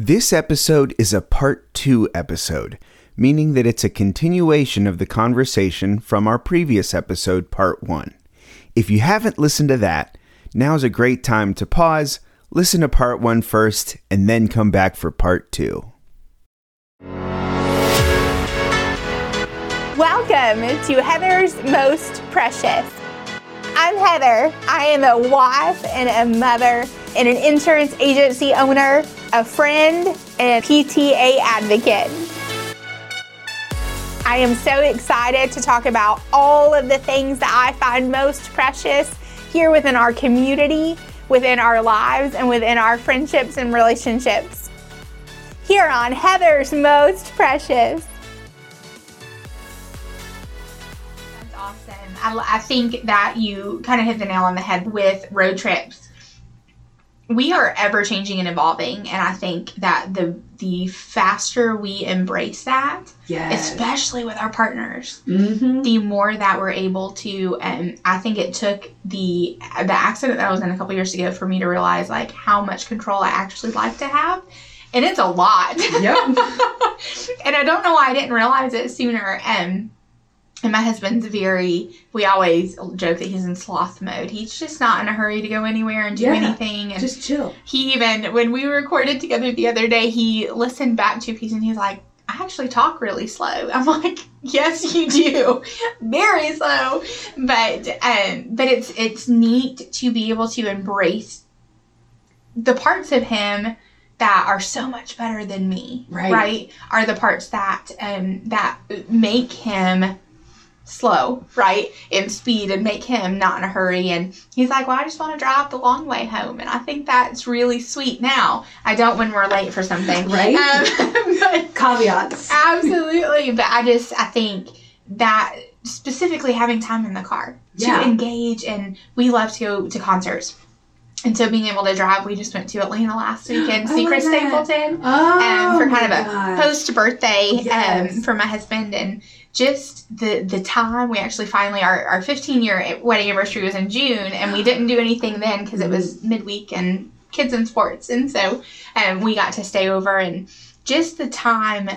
This episode is a part two episode, meaning that it's a continuation of the conversation from our previous episode, part one. If you haven't listened to that, now's a great time to pause, listen to part one first, and then come back for part two. Welcome to Heather's Most Precious. I'm Heather. I am a wife and a mother and an insurance agency owner, a friend, and PTA advocate. I am so excited to talk about all of the things that I find most precious here within our community, within our lives, and within our friendships and relationships. Here on Heather's Most Precious. That's awesome. I, I think that you kind of hit the nail on the head with road trips we are ever changing and evolving and i think that the the faster we embrace that Yes. especially with our partners Mm-hmm. the more that we're able to and i think it took the the accident that i was in a couple years ago for me to realize like how much control i actually like to have and it's a lot Yep. and i don't know why i didn't realize it sooner um and my husband's very we always joke that he's in sloth mode he's just not in a hurry to go anywhere and do Yeah. anything and Just chill. he even when we recorded together the other day he listened back to a piece and he's like i actually talk really slow i'm like yes you do very slow but um but it's it's neat to be able to embrace the parts of him that are so much better than me Right. are the parts that um that make him slow, right? In speed and make him not in a hurry. And he's like, Well, I just want to drive the long way home. And I think that's really sweet now. I don't when we're late for something. Right. Um, Caveats. absolutely. But I just I think that specifically having time in the car Yeah. to engage and we love to go to concerts. And so being able to drive, we just went to Atlanta last weekend, see love Chris. Stapleton Oh, um, for kind of a post birthday Yes. um, for my husband. And just the the time we actually finally our, our 15 year wedding anniversary was in June and we didn't do anything then because it was midweek and kids and sports. And so um, we got to stay over. And just the time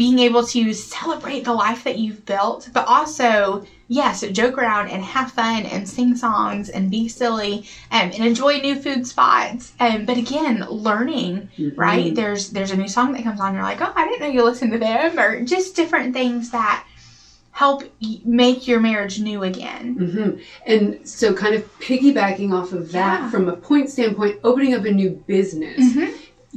being able to celebrate the life that you've built but also yes joke around and have fun and sing songs and be silly um, and enjoy new food spots um, but again learning Mhm. right? There's there's a new song that comes on. You're like, oh, I didn't know you listened to them, or just different things that help make your marriage new again. Mhm. And so, kind of piggybacking off of that, Yeah. from a point standpoint, opening up a new business Mhm.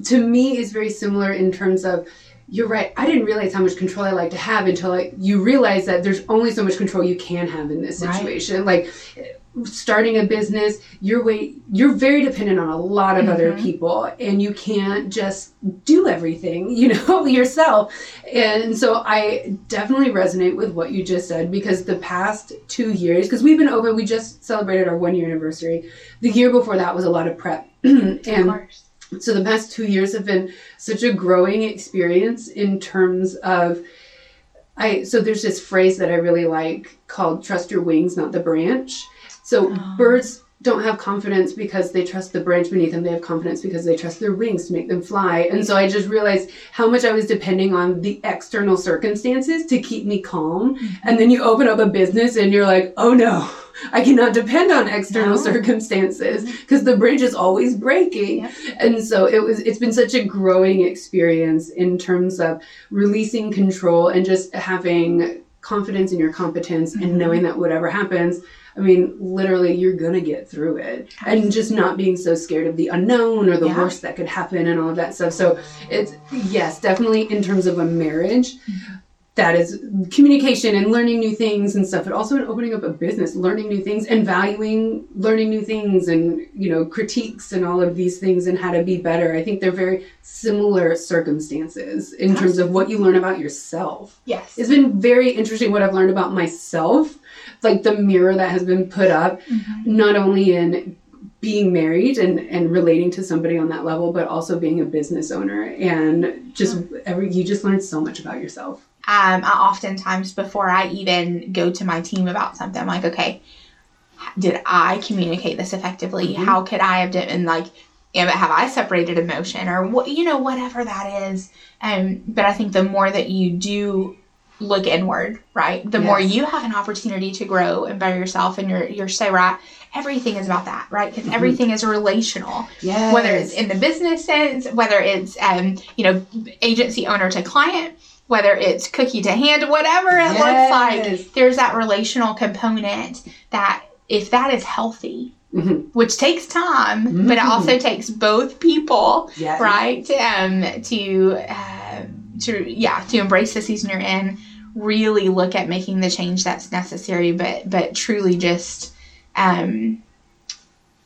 to me is very similar in terms of. You're right. I didn't realize how much control I like to have until like you realize that there's only so much control you can have in this Right. situation. Like starting a business, you're way you're very dependent on a lot of other Mhm. people, and you can't just do everything, you know, yourself. And so I definitely resonate with what you just said because the past two years, because we've been open, we just celebrated our one year anniversary. The year before that was a lot of prep, Of and course. So the past two years have been such a growing experience in terms of I so there's this phrase that I really like called trust your wings, not the branch. So Oh. birds don't have confidence because they trust the branch beneath them. They have confidence because they trust their wings to make them fly. And so I just realized how much I was depending on the external circumstances to keep me calm. And then you open up a business and you're like, oh no, I cannot depend on external No. circumstances because the bridge is always breaking. Yep. And so it was it's been such a growing experience in terms of releasing control and just having confidence in your competence Mhm. and knowing that whatever happens I mean, literally, you're gonna get through it, and just not being so scared of the unknown or the Yeah. worst that could happen and all of that stuff. So, it's yes, definitely in terms of a marriage, that is communication and learning new things and stuff, but also in opening up a business, learning new things and valuing learning new things and you know critiques and all of these things and how to be better. I think they're very similar circumstances in terms of what you learn about yourself. Yes. It's been very interesting what I've learned about myself, like the mirror that has been put up, Mhm. not only in being married and, and relating to somebody on that level, but also being a business owner and just every you just learn so much about yourself. Um, I oftentimes before I even go to my team about something, I'm like, okay, did I communicate this effectively? Mhm. How could I have done? And like and have I separated emotion or what you know whatever that is. Um, but I think the more that you do look inward, right, the more you have an opportunity to grow and better yourself. And you're you're so right. Everything is about that, right? Because everything is relational Yes. whether it's in the business sense, whether it's um, you know agency owner to client, whether it's cookie to hand, whatever it Yes. looks like, there's that relational component that if that is healthy, Mhm. which takes time, but it Mhm. also takes both people, Yes. right, um, to uh, to yeah to embrace the season you're in. Really look at making the change that's necessary, but but truly just um,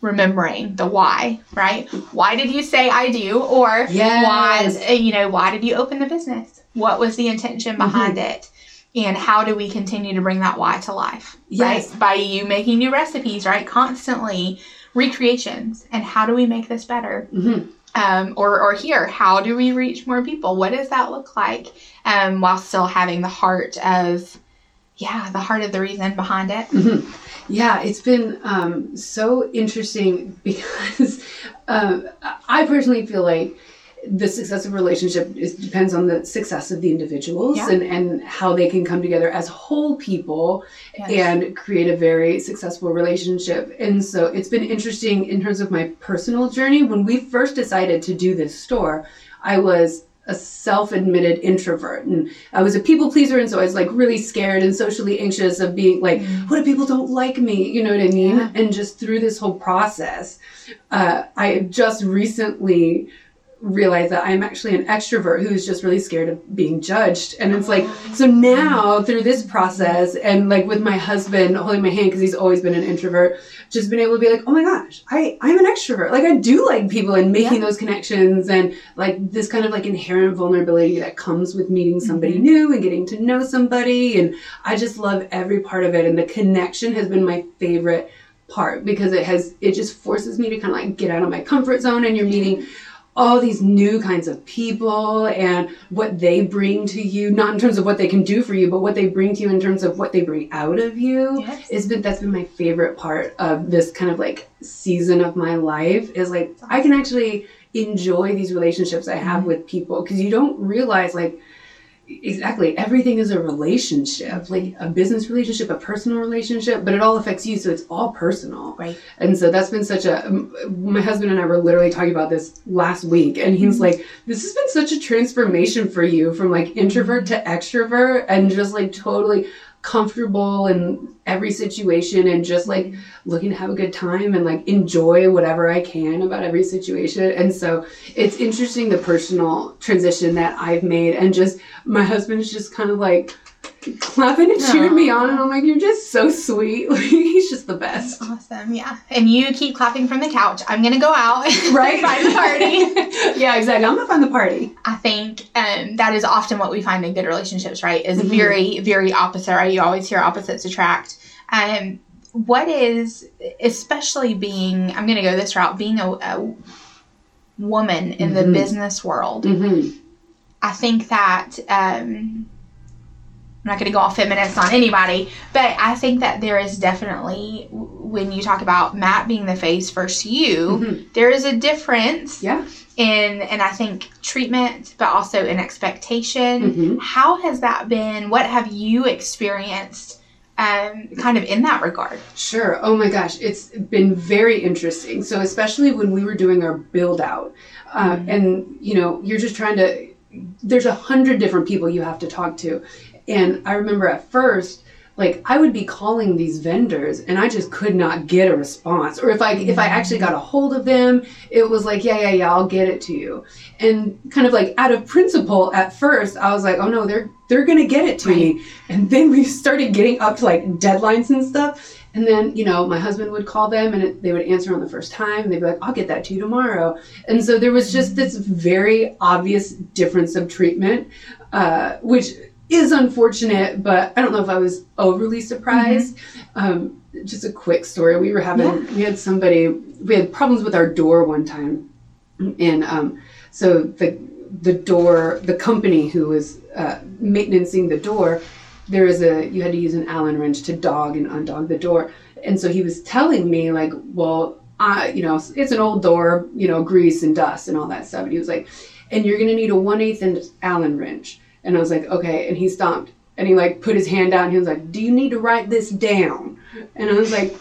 remembering the why, right? Why did you say I do? Or Yes. why, you know, why did you open the business? What was the intention behind it? And how do we continue to bring that why to life? Yes. Right? By you making new recipes, right? Constantly recreations. And how do we make this better? Mhm. Um, or, or here, how do we reach more people? What does that look like? Um, while still having the heart of, yeah, the heart of the reason behind it. Mhm. Yeah, it's been um, so interesting because um, I personally feel like the success of a relationship is, depends on the success of the individuals Yeah. and, and how they can come together as whole people Yes. and create a very successful relationship. And so it's been interesting in terms of my personal journey. When we first decided to do this store, I was a self-admitted introvert and I was a people pleaser and so I was like really scared and socially anxious of being like what if people don't like me you know what I mean Yeah. and just through this whole process uh, I just recently realized that I'm actually an extrovert who is just really scared of being judged. And it's like, so now through this process and like with my husband holding my hand because he's always been an introvert, just been able to be like, oh my gosh, I, I'm an extrovert. Like I do like people and making Yeah. those connections and like this kind of like inherent vulnerability that comes with meeting somebody Mhm. new and getting to know somebody. And I just love every part of it. And the connection has been my favorite part because it has, it just forces me to kind of like get out of my comfort zone and you're meeting all these new kinds of people and what they bring to you not in terms of what they can do for you but what they bring to you in terms of what they bring out of you Yes. it's been that's been my favorite part of this kind of like season of my life is like i can actually enjoy these relationships i have mm-hmm. with people because you don't realize like exactly everything is a relationship like a business relationship a personal relationship but it all affects you so it's all personal Right. and so that's been such a my husband and i were literally talking about this last week and he was mm-hmm. like this has been such a transformation for you from like introvert to extrovert and just like totally comfortable in every situation and just like looking to have a good time and like enjoy whatever I can about every situation. And so it's interesting the personal transition that I've made and just my husband's just kind of like clapping and cheering me on and I'm like, You're just so sweet. Like, He's just the best. Awesome, yeah. And you keep clapping from the couch. I'm gonna go out, Right? find the party. yeah, exactly. I'm gonna find the party. I think um, that is often what we find in good relationships, right? Is Mhm. very, very opposite, right? You always hear opposites attract. Um, what is, especially being, I'm gonna go this route, being a, a woman in the Mhm. business world. Mm-hmm. I think that um, I'm not going to go all feminist on anybody, but I think that there is definitely when you talk about Matt being the face versus you, Mhm. there is a difference Yeah. in, and I think treatment, but also in expectation. Mm-hmm. How has that been? What have you experienced, um, kind of in that regard? Sure. Oh my gosh, it's been very interesting. So especially when we were doing our build out, uh, Mhm. and you know, you're just trying to. There's a hundred different people you have to talk to, and I remember at first, like I would be calling these vendors, and I just could not get a response. Or if I if I actually got a hold of them, it was like, yeah, yeah, yeah, I'll get it to you. And kind of like out of principle, at first, I was like, oh no, they're they're gonna get it to me. And then we started getting up to like deadlines and stuff. And then, you know, my husband would call them and it, they would answer on the first time. And they'd be like, I'll get that to you tomorrow. And so there was just this very obvious difference of treatment, uh, which is unfortunate, but I don't know if I was overly surprised. Um, just a quick story. We were having, we had somebody, we had problems with our door one time. And um, so the, the door, the company who was uh, maintaining the door, there was a you had to use an Allen wrench to dog and undog the door. And so he was telling me like, well, I, you know, it's an old door, you know, grease and dust and all that stuff. And he was like, and you're gonna need a one eighth inch Allen wrench. And I was like, okay. And he stopped and he like put his hand out and he was like, do you need to write this down? And I was like,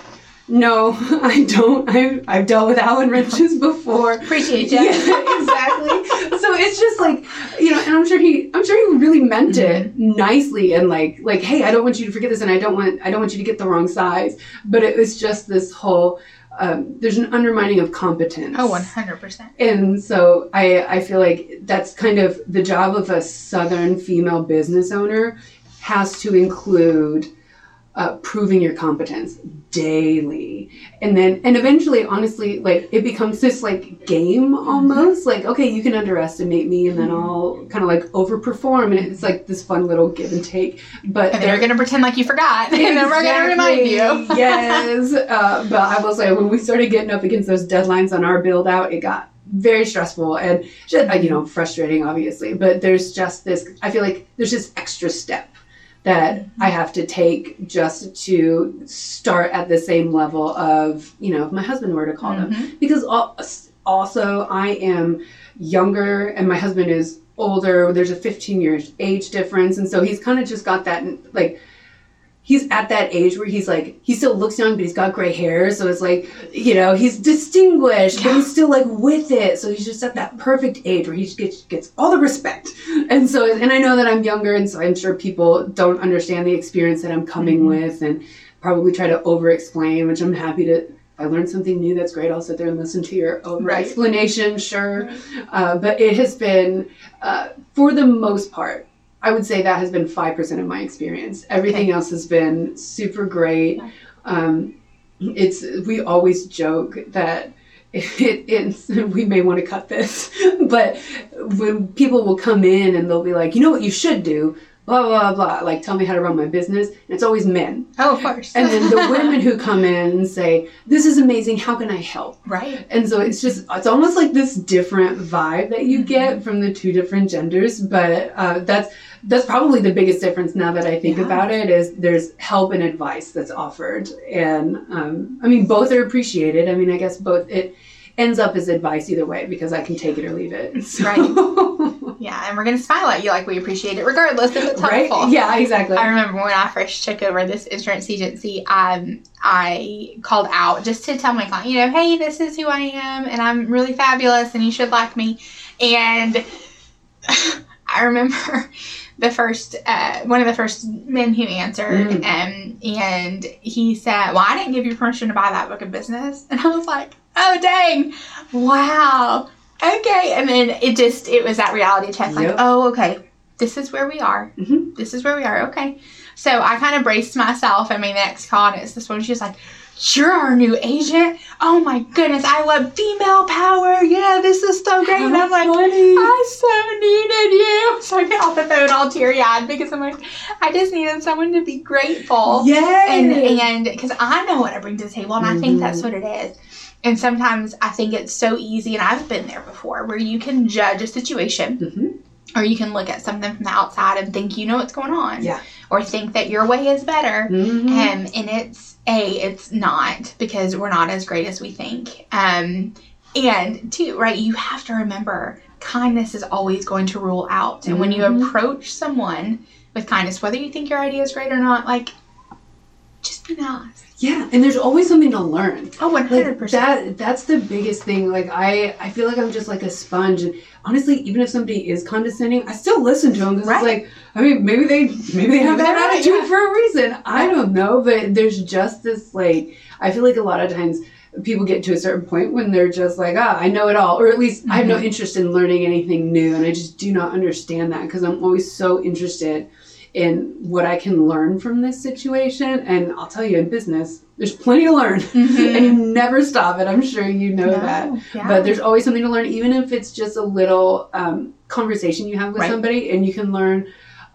no, I don't. I've, I've dealt with Allen wrenches before. Appreciate you. Yeah, exactly. so it's just like, you know, and I'm sure he, I'm sure he really meant it nicely and like, like, hey, I don't want you to forget this, and I don't want, I don't want you to get the wrong size. But it was just this whole, um, there's an undermining of competence. Oh, 100%. And so I, I feel like that's kind of the job of a Southern female business owner has to include uh, proving your competence daily. And then and eventually honestly like it becomes this like game almost. Like okay you can underestimate me and then i'll kind of like overperform and it's like this fun little give and take. But And going to pretend like you forgot. And then we're going to remind you. Yes. Uh, but i will say when we started getting up against those deadlines on our build out it got very stressful and uh, you know frustrating obviously. But there's just this i feel like there's this extra step that I have to take just to start at the same level of, you know, if my husband were to call Mm-hmm. them. Because also I am younger and my husband is older. There's a 15 years age difference. And so he's kind of just got that, like, he's at that age where he's like he still looks young but he's got gray hair so it's like you know he's distinguished but he's still like with it so he's just at that perfect age where he gets, gets all the respect and so and i know that i'm younger and so i'm sure people don't understand the experience that i'm coming with and probably try to over explain which i'm happy to if I learned something new, that's great. I'll sit there and listen to your over Right. explanation, sure. Uh, but it has been, uh, for the most part, I would say that has been 5% of my experience. Everything Okay. else has been super great. Um, it's we always joke that it, it's we may want to cut this, but when people will come in and they'll be like, you know what you should do, blah blah blah, like tell me how to run my business, and it's always men. Oh, of course. And then the women who come in and say, this is amazing, how can I help? right. And so it's just, it's almost like this different vibe that you get from the two different genders. But uh, that's, that's probably the biggest difference now that I think Yeah. about it is there's help and advice that's offered. And um, I mean, both are appreciated. I mean, I guess both, it ends up as advice either way because I can take it or leave it. So- Yeah, and we're going to smile at you like we appreciate it regardless if it's right? Yeah, exactly. I remember when I first took over this insurance agency, um, I called out just to tell my client, you know, hey, this is who I am, and I'm really fabulous, and you should like me. And I remember the first, uh, one of the first men who answered, Mm. um, and he said, "Well, I didn't give you permission to buy that book of business," and I was like, "Oh, dang, wow." Okay, and then it just it was that reality check, like, Yep. oh, okay, this is where we are. Mhm. This is where we are. Okay, so I kind of braced myself. I mean, the next call, and it's this one. She's like, "You're our new agent. Oh my goodness, I love female power. Yeah, this is so great." And I'm like, funny. I so needed you. So I get off the phone all teary eyed because I'm like, I just needed someone to be grateful. Yeah. And and because I know what I bring to the table, and I think that's what it is. And sometimes I think it's so easy, and I've been there before, where you can judge a situation, Mhm. or you can look at something from the outside and think you know what's going on, Yeah. or think that your way is better. Mhm. Um, and it's a, it's not because we're not as great as we think. Um, and two, right? You have to remember kindness is always going to rule out. And when you Mhm. approach someone with kindness, whether you think your idea is great or not, like just be nice. Yeah, and there's always something to learn. Oh, Oh, one hundred like percent. that that's the biggest thing like i i feel like i'm just like a sponge and honestly even if somebody is condescending i still listen to them because Right. it's like i mean maybe they maybe they have that attitude yeah. for a reason i don't know but there's just this like i feel like a lot of times people get to a certain point when they're just like ah i know it all or at least i have no interest in learning anything new and i just do not understand that because i'm always so interested in what i can learn from this situation and i'll tell you in business there's plenty to learn and you never stop it. I'm sure you know that. Yeah. But there's always something to learn, even if it's just a little um, conversation you have with Right. somebody, and you can learn.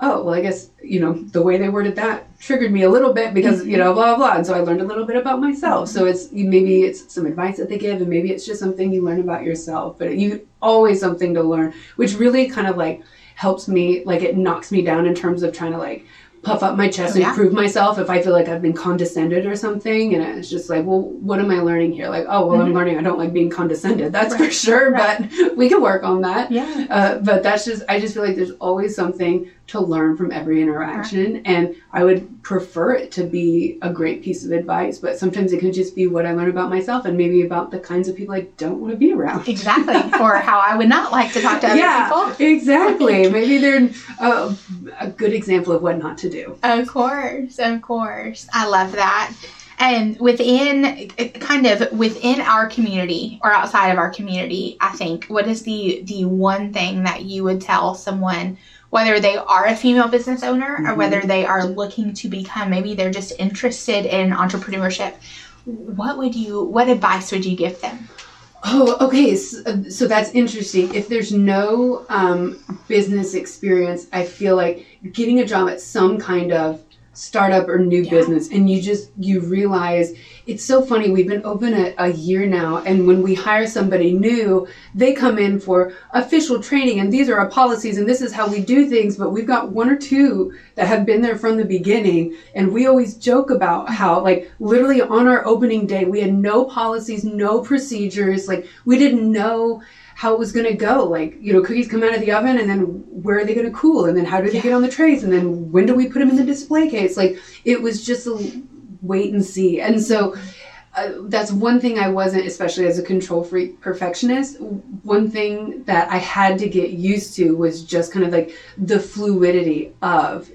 Oh well, I guess you know the way they worded that triggered me a little bit because you know blah blah blah, and so I learned a little bit about myself. So it's maybe it's some advice that they give, and maybe it's just something you learn about yourself. But you always something to learn, which really kind of like helps me. Like it knocks me down in terms of trying to like puff up my chest Oh, and yeah. prove myself if I feel like I've been condescended or something. And it's just like, well, what am I learning here? Like, oh, well, I'm learning I don't like being condescended. That's for sure, Right. but we can work on that. Yeah. Uh, but that's just, I just feel like there's always something to learn from every interaction. And I would prefer it to be a great piece of advice, but sometimes it could just be what I learn about myself and maybe about the kinds of people I don't want to be around. Exactly. or how I would not like to talk to other yeah, people. exactly. Maybe they're uh, a good example of what not to do. Of course, of course. I love that. And within, kind of within our community or outside of our community, I think, what is the the one thing that you would tell someone, whether they are a female business owner or Mhm. whether they are looking to become, maybe they're just interested in entrepreneurship. What would you? What advice would you give them? Oh, okay. So, so that's interesting. If there's no um, business experience, I feel like getting a job at some kind of startup or new Yeah. business, and you just you realize it's so funny. We've been open a, a year now, and when we hire somebody new, they come in for official training, and these are our policies, and this is how we do things. But we've got one or two that have been there from the beginning, and we always joke about how, like, literally on our opening day, we had no policies, no procedures. Like, we didn't know how it was going to go. Like, you know, cookies come out of the oven, and then where are they going to cool? And then how do they Yeah. get on the trays? And then when do we put them in the display case? Like, it was just a wait and see. And so, uh, that's one thing I wasn't, especially as a control freak perfectionist. One thing that I had to get used to was just kind of like the fluidity of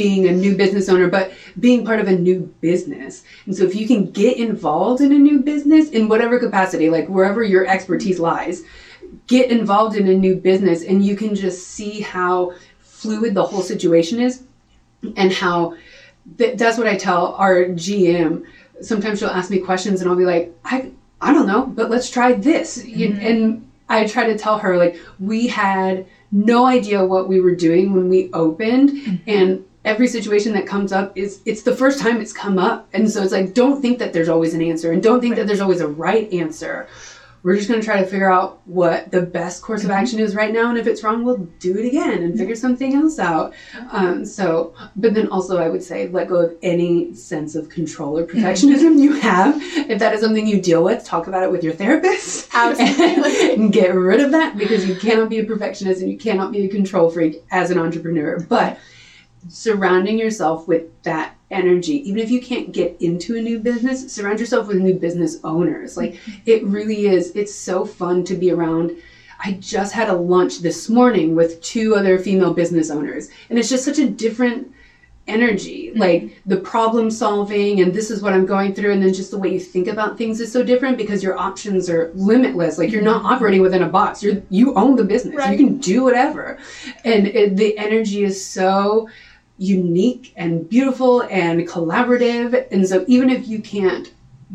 being a new business owner, but being part of a new business. And so if you can get involved in a new business in whatever capacity, like wherever your expertise lies, get involved in a new business and you can just see how fluid the whole situation is and how th- that's what I tell our GM. Sometimes she'll ask me questions and I'll be like, I, I don't know, but let's try this. You- mm-hmm. and I try to tell her, like, we had no idea what we were doing when we opened. Mm-hmm. And every situation that comes up is it's the first time it's come up. And so it's like, don't think that there's always an answer and don't think that there's always a right answer. We're just going to try to figure out what the best course of action is right now. And if it's wrong, we'll do it again and figure something else out. Um, so, but then also, I would say let go of any sense of control or perfectionism you have. If that is something you deal with, talk about it with your therapist. Absolutely. and get rid of that because you cannot be a perfectionist and you cannot be a control freak as an entrepreneur. But surrounding yourself with that energy, even if you can't get into a new business, surround yourself with new business owners. Like it really is, it's so fun to be around. I just had a lunch this morning with two other female business owners, and it's just such a different energy. Mm-hmm. Like the problem solving and this is what i'm going through and then just the way you think about things is so different because your options are limitless. Like you're not mm-hmm. operating within a box. You're you own the business. Right. you can do whatever. And it, the energy is so unique and beautiful and collaborative. And so even if you can't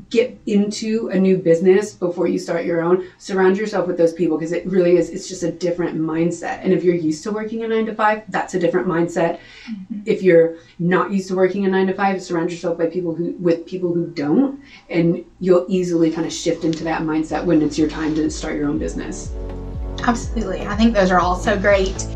get into a new business before you start your own surround yourself with those people because it really is it's just a different mindset. And if you're used to working a nine to five that's a different mindset. Mm-hmm. If you're not used to working a nine to five surround yourself by people who with people who don't and you'll easily kind of shift into that mindset when it's your time to start your own business. Absolutely. I think those are all so great.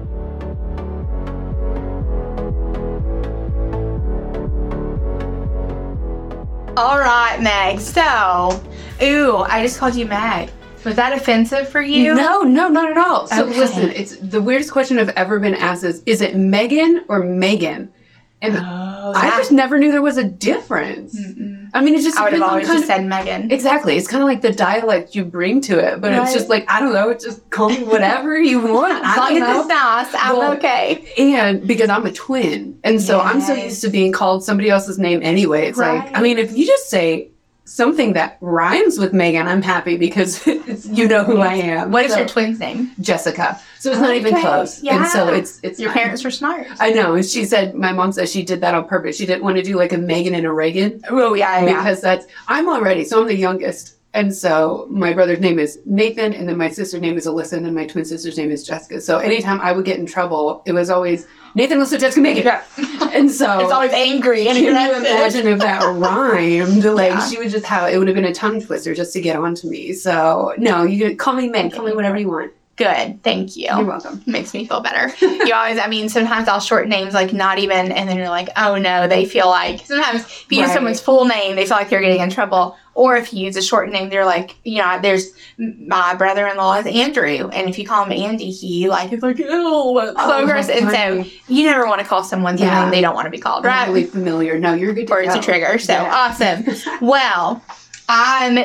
All right, Meg. So, ooh, I just called you Meg. Was that offensive for you? no no not at all so Okay. listen it's the weirdest question i've ever been asked is is it megan or megan and Oh, i yeah. just never knew there was a difference Mm-mm. I mean it just I would have always just said Megan. Exactly. It's kind of like the dialect you bring to it, but Right. it's just like, I don't know, it's just call me whatever you want. As I long don't as it's nice, I'm Well, okay. And because I'm a twin. And so I'm so used to being called somebody else's name anyway. It's like, I mean, if you just say something that rhymes with Megan, I'm happy because it's, you know who I am. What is So- your twin's name? Jessica. So it's not even Okay. close. And so it's, it's Your fine. parents were smart. I know. And she said, my mom says she did that on purpose. She didn't want to do like a Megan and a Reagan. Oh, yeah, yeah. because that's I'm already so I'm the youngest, and so my brother's name is Nathan, and then my sister's name is Alyssa, and then my twin sister's name is Jessica. So anytime I would get in trouble, it was always Nathan, Alyssa, Jessica, Megan. And so It's always angry and can you imagine if that rhymed? Like Yeah. she would just have it would have been a tongue twister just to get onto me. So no, you can call me Meg, call me whatever you want. Good. Thank you. You're welcome. Makes me feel better. you always, I mean, sometimes I'll short names like not even, and then you're like, oh no, they feel like, sometimes if you use someone's full name, they feel like they're getting in trouble. Or if you use a short name, they're like, you know, there's my brother in law is Andrew. And if you call him Andy, he like, is like, ew, so Oh, gross. And so you never want to call someone the Yeah. name they don't want to be called, right? Really familiar. No, you're good to or it's a trigger. So Yeah. awesome. Well, um,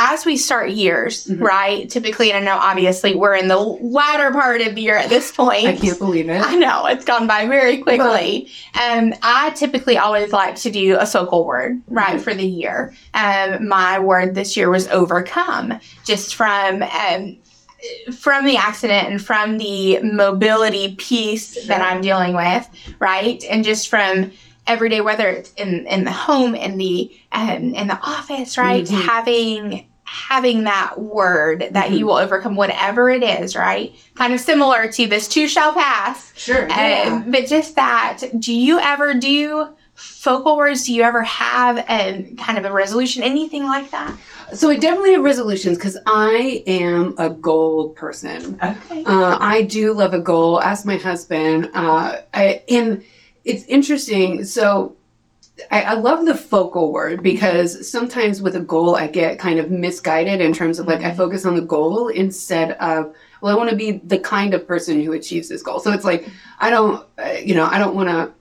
as we start years, Mhm. right? Typically, and I know obviously we're in the latter part of the year at this point. I can't believe it. I know it's gone by very quickly. Um, I typically always like to do a focal word, right, Mhm. for the year. Um, my word this year was overcome, just from um, from the accident and from the mobility piece that I'm dealing with, right, and just from everyday, whether it's in in the home, in the um, in the office, right, Mhm. having having that word that Mhm. you will overcome whatever it is, right? Kind of similar to this too shall pass. Sure. Um, but just that, do you ever do focal words? Do you ever have a kind of a resolution, anything like that? So I definitely have resolutions because I am a goal person. Okay. Uh, I do love a goal. Ask my husband. Uh, I, and it's interesting. So I, I love the focal word because sometimes with a goal, I get kind of misguided in terms of like I focus on the goal instead of well, I want to be the kind of person who achieves this goal. So it's like I don't, uh, you know, I don't want to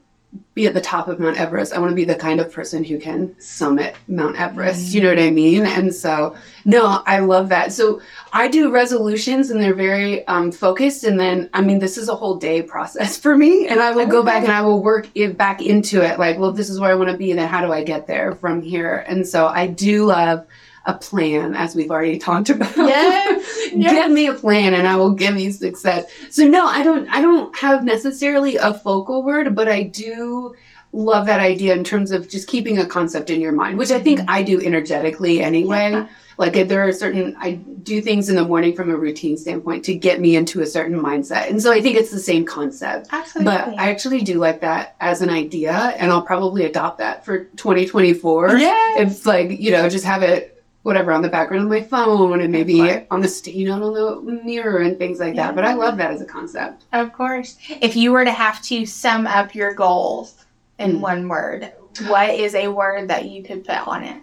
be at the top of Mount Everest. I want to be the kind of person who can summit Mount Everest. You know what I mean? And so, no, I love that. So I do resolutions and they're very um, focused. And then, I mean, this is a whole day process for me. And I will go back and I will work it back into it. Like, well, this is where I want to be. Then how do I get there from here? And so I do love a plan, as we've already talked about. Yes, yes. Give me a plan and I will give you success. So no, I don't I don't have necessarily a focal word, but I do love that idea in terms of just keeping a concept in your mind, which I think mm-hmm. I do energetically anyway. Yeah. Like if there are certain I do things in the morning from a routine standpoint to get me into a certain mindset. And so I think it's the same concept. Absolutely. But I actually do like that as an idea and I'll probably adopt that for 2024 Yeah. it's like you know just have it whatever on the background of my phone and maybe on the know on the mirror and things like that but i love that as a concept Of course. If you were to have to sum up your goals in Mm. one word, what is a word that you could put on it?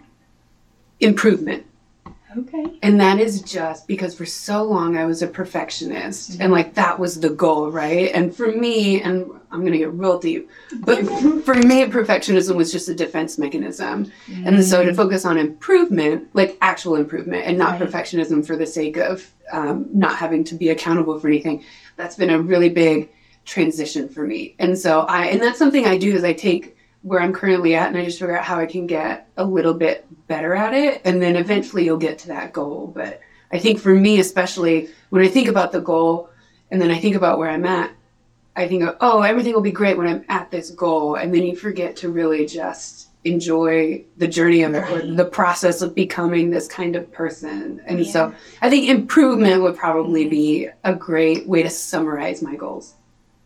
improvement Okay. and that is just because for so long i was a perfectionist and like that was the goal right and for me and i'm gonna get real deep but for me perfectionism was just a defense mechanism And so to focus on improvement, like actual improvement, and not Right. perfectionism for the sake of um, not having to be accountable for anything, that's been a really big transition for me. And so I, and that's something I do is I take where I'm currently at and I just figure out how I can get a little bit better at it. And then eventually you'll get to that goal. But I think for me, especially when I think about the goal and then I think about where I'm at, I think, oh, everything will be great when I'm at this goal. And then you forget to really just enjoy the journey of it or the process of becoming this kind of person. And Yeah. so I think improvement would probably be a great way to summarize my goals.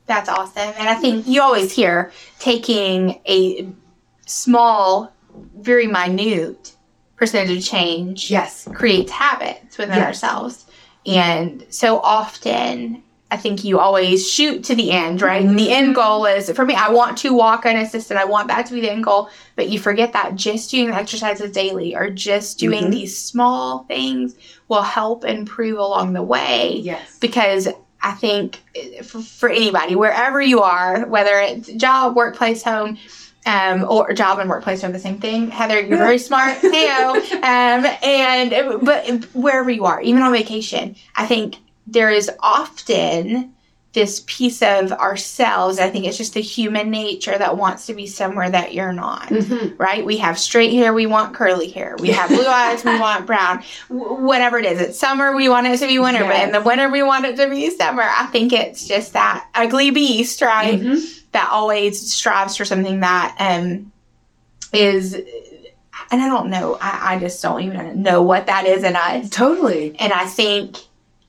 That's awesome. And I think you always hear taking a small, very minute percentage of change Yes. creates habits within Yes. ourselves. And so often, I think you always shoot to the end, right? And the end goal is for me, I want to walk unassisted. I want that to be the end goal. But you forget that just doing exercises daily or just doing Mhm. these small things will help improve along the way Yes. because I think eh, for, for anybody, wherever you are, whether it's job, workplace, home, um, or job and workplace are the same thing. Heather, you're very smart. Heyo. Um, and but wherever you are, even on vacation, I think there is often this piece of ourselves. I think it's just the human nature that wants to be somewhere that you're not Mhm. right? We have straight hair, we want curly hair. We have blue eyes, we want brown. W- whatever it is. It's summer, we want it to be winter, but in the winter, we want it to be summer. I think it's just that ugly beast, right? Mhm. That always strives for something that um is, and I don't know, I, I just don't even know what that is in us. Totally. And I think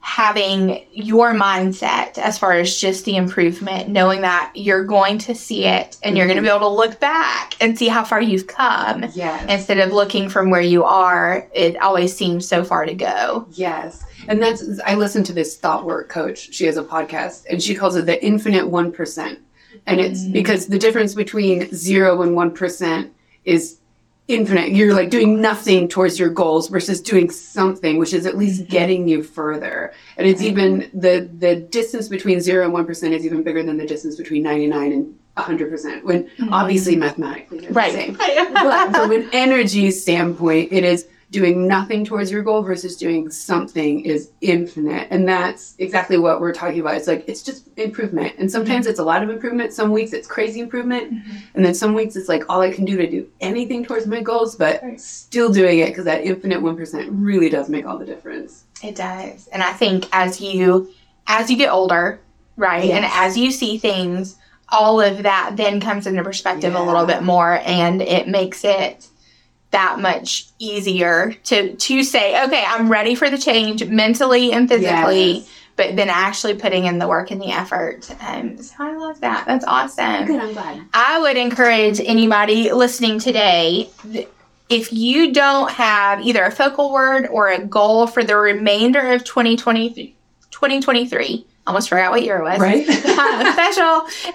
having your mindset as far as just the improvement, knowing that you're going to see it and you're going to be able to look back and see how far you've come Yes. instead of looking from where you are. It always seems so far to go. Yes. And that's, I listened to this thought work coach. She has a podcast and she calls it the infinite 1%. And it's Mm. because the difference between zero and 1% is infinite. You're like doing nothing towards your goals versus doing something, which is at least Mm-hmm. getting you further. And it's even the, the distance between zero and 1% is even bigger than the distance between 99 and 100%, when obviously mathematically they're the same but from an energy standpoint, it is doing nothing towards your goal versus doing something is infinite. And that's exactly what we're talking about. It's like, it's just improvement. And sometimes mm-hmm. it's a lot of improvement. Some weeks it's crazy improvement. Mm-hmm. And then some weeks it's like all I can do to do anything towards my goals, but Right. still doing it because that infinite 1% really does make all the difference. It does. And I think as you as you get older, right? And as you see things, all of that then comes into perspective a little bit more and it makes it that much easier to to say, okay, I'm ready for the change mentally and physically, Yes. but then actually putting in the work and the effort. Um, so I love that. That's awesome. Good, I'm glad. I would encourage anybody listening today if you don't have either a focal word or a goal for the remainder of 2020, 2023, almost forgot what year it was. Right? Uh, special,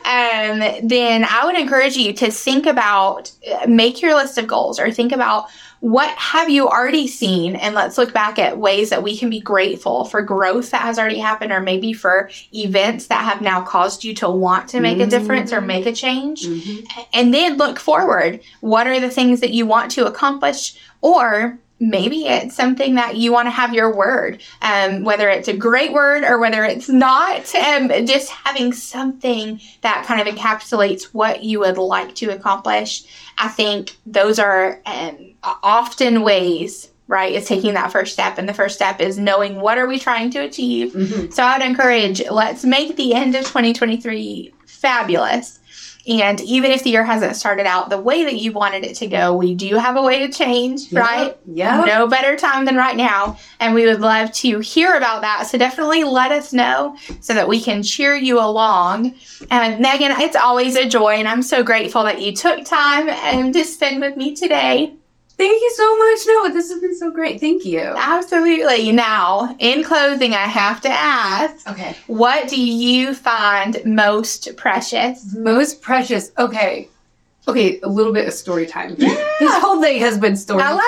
um, then I would encourage you to think about, uh, make your list of goals or think about what have you already seen and let's look back at ways that we can be grateful for growth that has already happened or maybe for events that have now caused you to want to make a difference or make a change Mhm. and then look forward. What are the things that you want to accomplish? Or maybe it's something that you want to have your word, um, whether it's a great word or whether it's not. Um, just having something that kind of encapsulates what you would like to accomplish. I think those are um, often ways. Right, is taking that first step, and the first step is knowing what are we trying to achieve, Mhm. so I'd encourage let's make the end of 2023 fabulous. And even if the year hasn't started out the way that you wanted it to go, we do have a way to change, right? Yeah. No better time than right now. And we would love to hear about that. So definitely let us know so that we can cheer you along. And Megan, it's always a joy. And I'm so grateful that you took time and to spend with me today. Thank you so much. No, this has been so great. Thank you. Absolutely. Now, in closing, I have to ask Okay. what do you find most precious? Most precious. Okay. Okay, a little bit of story time. This whole thing has been story I love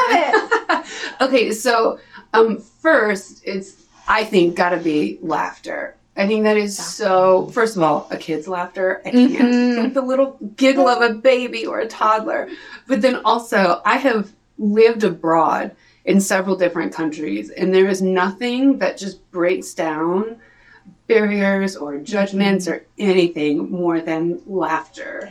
it. okay, so um first it's I think gotta be laughter. I think that is so first of all, a kid's laughter. I can't Mhm. like the little giggle of a baby or a toddler. But then also I have lived abroad in several different countries and there is nothing that just breaks down barriers or judgments or anything more than laughter.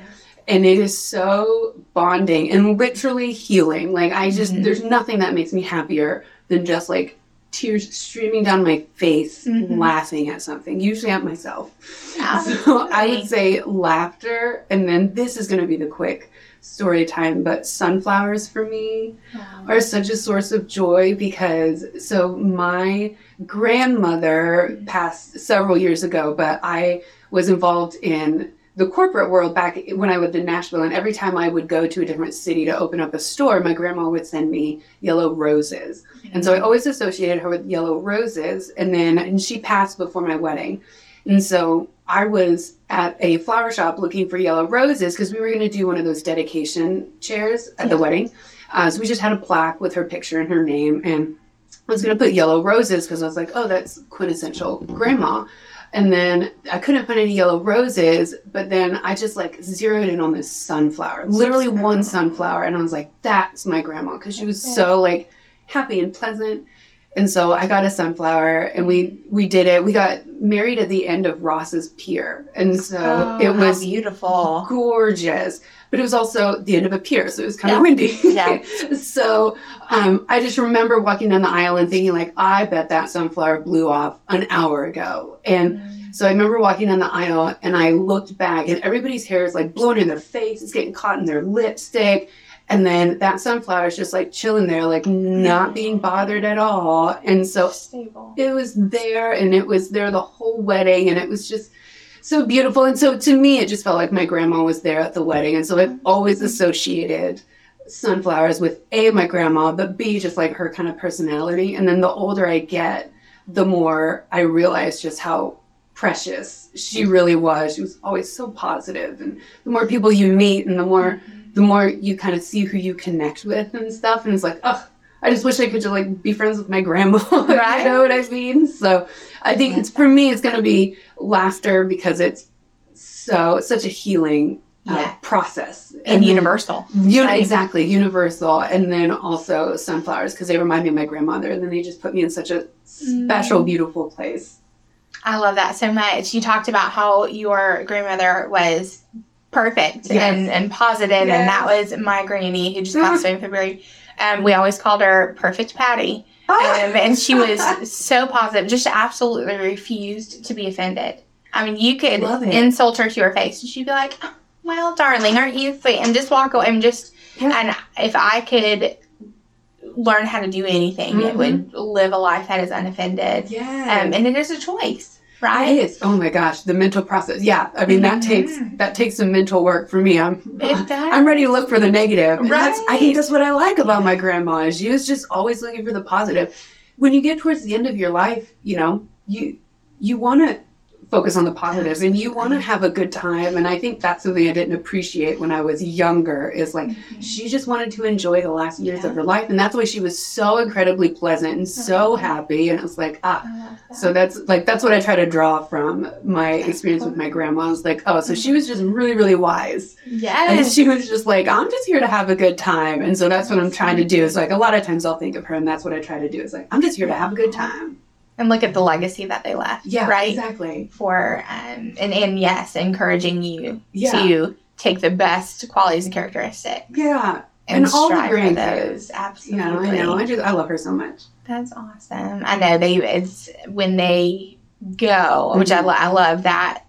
And it is so bonding and literally healing. Like I just Mhm. there's nothing that makes me happier than just like tears streaming down my face Mhm. laughing at something, usually at myself. So I would say laughter and then this is going to be the quick story time, but sunflowers for me are such a source of joy because so my grandmother mm-hmm. passed several years ago, but I was involved in the corporate world back when I lived in Nashville, and every time I would go to a different city to open up a store, my grandma would send me yellow roses. Mm-hmm. And so I always associated her with yellow roses, and then and she passed before my wedding. And so I was at a flower shop looking for yellow roses because we were going to do one of those dedication chairs at the wedding. Uh, so we just had a plaque with her picture and her name, and I was going to put yellow roses because I was like, oh, that's quintessential grandma. And then I couldn't find any yellow roses, but then I just like zeroed in on this sunflower, literally one sunflower, and I was like, that's my grandma because she was so like happy and pleasant. And so I got a sunflower, and we we did it. We got married at the end of Ross's Pier, and so Oh, it was beautiful. gorgeous. But it was also the end of a pier, so it was kind Yeah. of windy. Yeah. so um, I just remember walking down the aisle and thinking, like, I bet that sunflower blew off an hour ago. And so I remember walking down the aisle and I looked back, and everybody's hair is like blown in their face, it's getting caught in their lipstick. And then that sunflower is just like chilling there, like not being bothered at all. And so Stable. it was there and it was there the whole wedding and it was just so beautiful. And so to me, it just felt like my grandma was there at the wedding. And so I've mm-hmm. always associated sunflowers with A, my grandma, but B, just like her kind of personality. And then the older I get, the more I realize just how precious she really was. She was always so positive, and the more people you meet, and the more mm-hmm. The more you kind of see who you connect with and stuff. And it's like, oh, I just wish I could just like be friends with my grandma. Right. you know what I mean? So I think it's for me, it's gonna be laughter because it's so it's such a healing uh, Yeah. process And then- universal. Uni- Right. exactly universal and then also sunflowers because they remind me of my grandmother and then they just put me in such a special beautiful place I love that so much. You talked about how your grandmother was perfect Yes. and, and positive, and that was my granny who just passed away in February. Um, we always called her Perfect Patty. Um, and she was so positive, just absolutely refused to be offended. I mean, you could insult her to her face, and she'd be like, "Oh, "Well, darling, aren't you?" sweet?" And just walk away. And just, Yeah. and if I could learn how to do anything, it Mhm. would live a life that is unoffended. yeah Um, and it is a choice, It right? is. Oh my gosh, the mental process. Yeah, I mean that Mhm. takes that takes some mental work for me. I'm I'm ready to look for the negative. That's, I think that's what I like about my grandma. Is she was just always looking for the positive. When you get towards the end of your life, you know you you want to focus on the positives and you want to have a good time. And I think that's something I didn't appreciate when I was younger. Is like she just wanted to enjoy the last years of her life, and that's why she was so incredibly pleasant and so happy. And it was like ah. That. So that's like that's what I try to draw from my experience with my grandma. I was like, oh, so she was just really, really wise. And yes. she was just like, I'm just here to have a good time. And so that's what I'm trying to do. Is like a lot of times I'll think of her and that's what I try to do. Is like, I'm just here to have a good time. And look at the legacy that they left. Yeah, Right. exactly. For um and, and yes, encouraging you Yeah. to take the best qualities and characteristics Yeah. and, And all the grandkids. those. Yeah, Absolutely. I know. I just I love her so much. That's awesome. I know they it's when they go, which I, Mhm. lo- I love that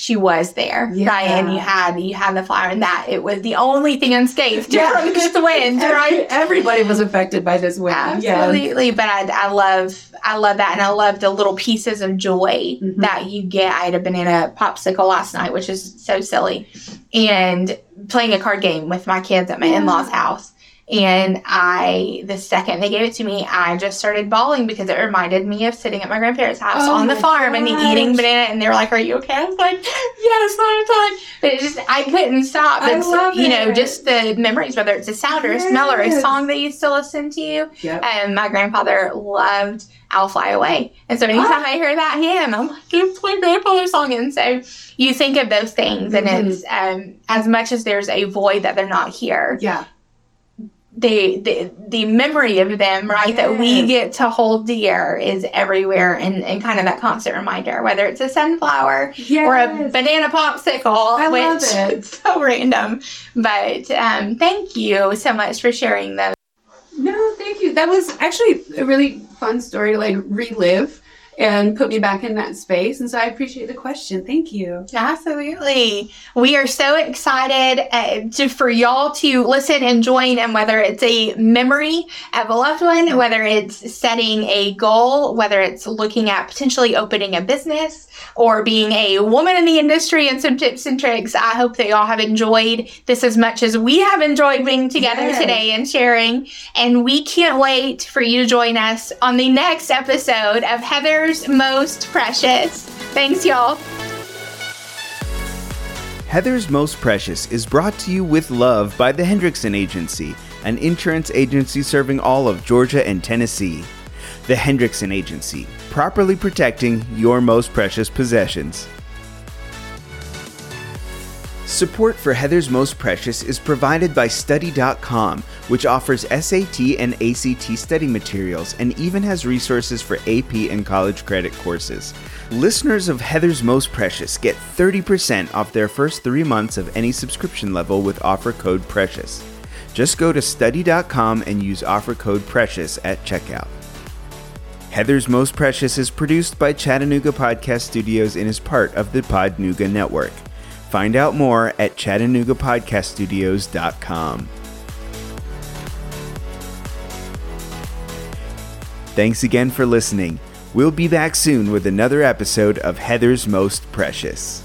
she was there, Yeah. right? And you had you had the flower, and that it was the only thing unscathed Yeah. from this wind, Every- right? Everybody was affected by this wind. Yeah. Absolutely, but I, I love I love that, and I love the little pieces of joy Mhm. that you get. I had a banana popsicle last night, which is so silly, and playing a card game with my kids at my Yeah. in laws' house. And I, the second they gave it to me, I just started bawling because it reminded me of sitting at my grandparents' house Oh on the farm and gosh. eating banana. And they were like, "Are you okay?" I was like, "Yes, I'm fine." But it just, I couldn't stop. I love you know, just the memories, whether it's a sound or a smell or a song they used to listen to. Yep. And my grandfather loved I'll Fly Away. And so anytime I hear that hymn, I'm like, it's my grandfather's song. And so you think of those things, and Mhm. it's um, as much as there's a void that they're not here, Yeah. The, the, the memory of them, right, that we get to hold dear is everywhere and, and kind of that constant reminder, whether it's a sunflower Yes. or a banana popsicle, I which love it. is so random. But um, thank you so much for sharing those. No, thank you. That was actually a really fun story to like relive and put me back in that space. And so I appreciate the question. Thank you. Absolutely. We are so excited uh, to, for y'all to listen and join, and whether it's a memory of a loved one, whether it's setting a goal, whether it's looking at potentially opening a business or being a woman in the industry and some tips and tricks. I hope that y'all have enjoyed this as much as we have enjoyed being together Yes. today and sharing. And we can't wait for you to join us on the next episode of Heather's Most Precious. Thanks, y'all. Heather's Most Precious is brought to you with love by the Hendrickson Agency, an insurance agency serving all of Georgia and Tennessee. The Hendrickson Agency, properly protecting your most precious possessions. Support for Heather's Most Precious is provided by Study.com, which offers SAT and ACT study materials and even has resources for AP and college credit courses. Listeners of Heather's Most Precious get 30% off their first three months of any subscription level with offer code PRECIOUS. Just go to Study.com and use offer code PRECIOUS at checkout. Heather's Most Precious is produced by Chattanooga Podcast Studios and is part of the Podnuga Network. Find out more at ChattanoogaPodcastStudios.com. Thanks again for listening. We'll be back soon with another episode of Heather's Most Precious.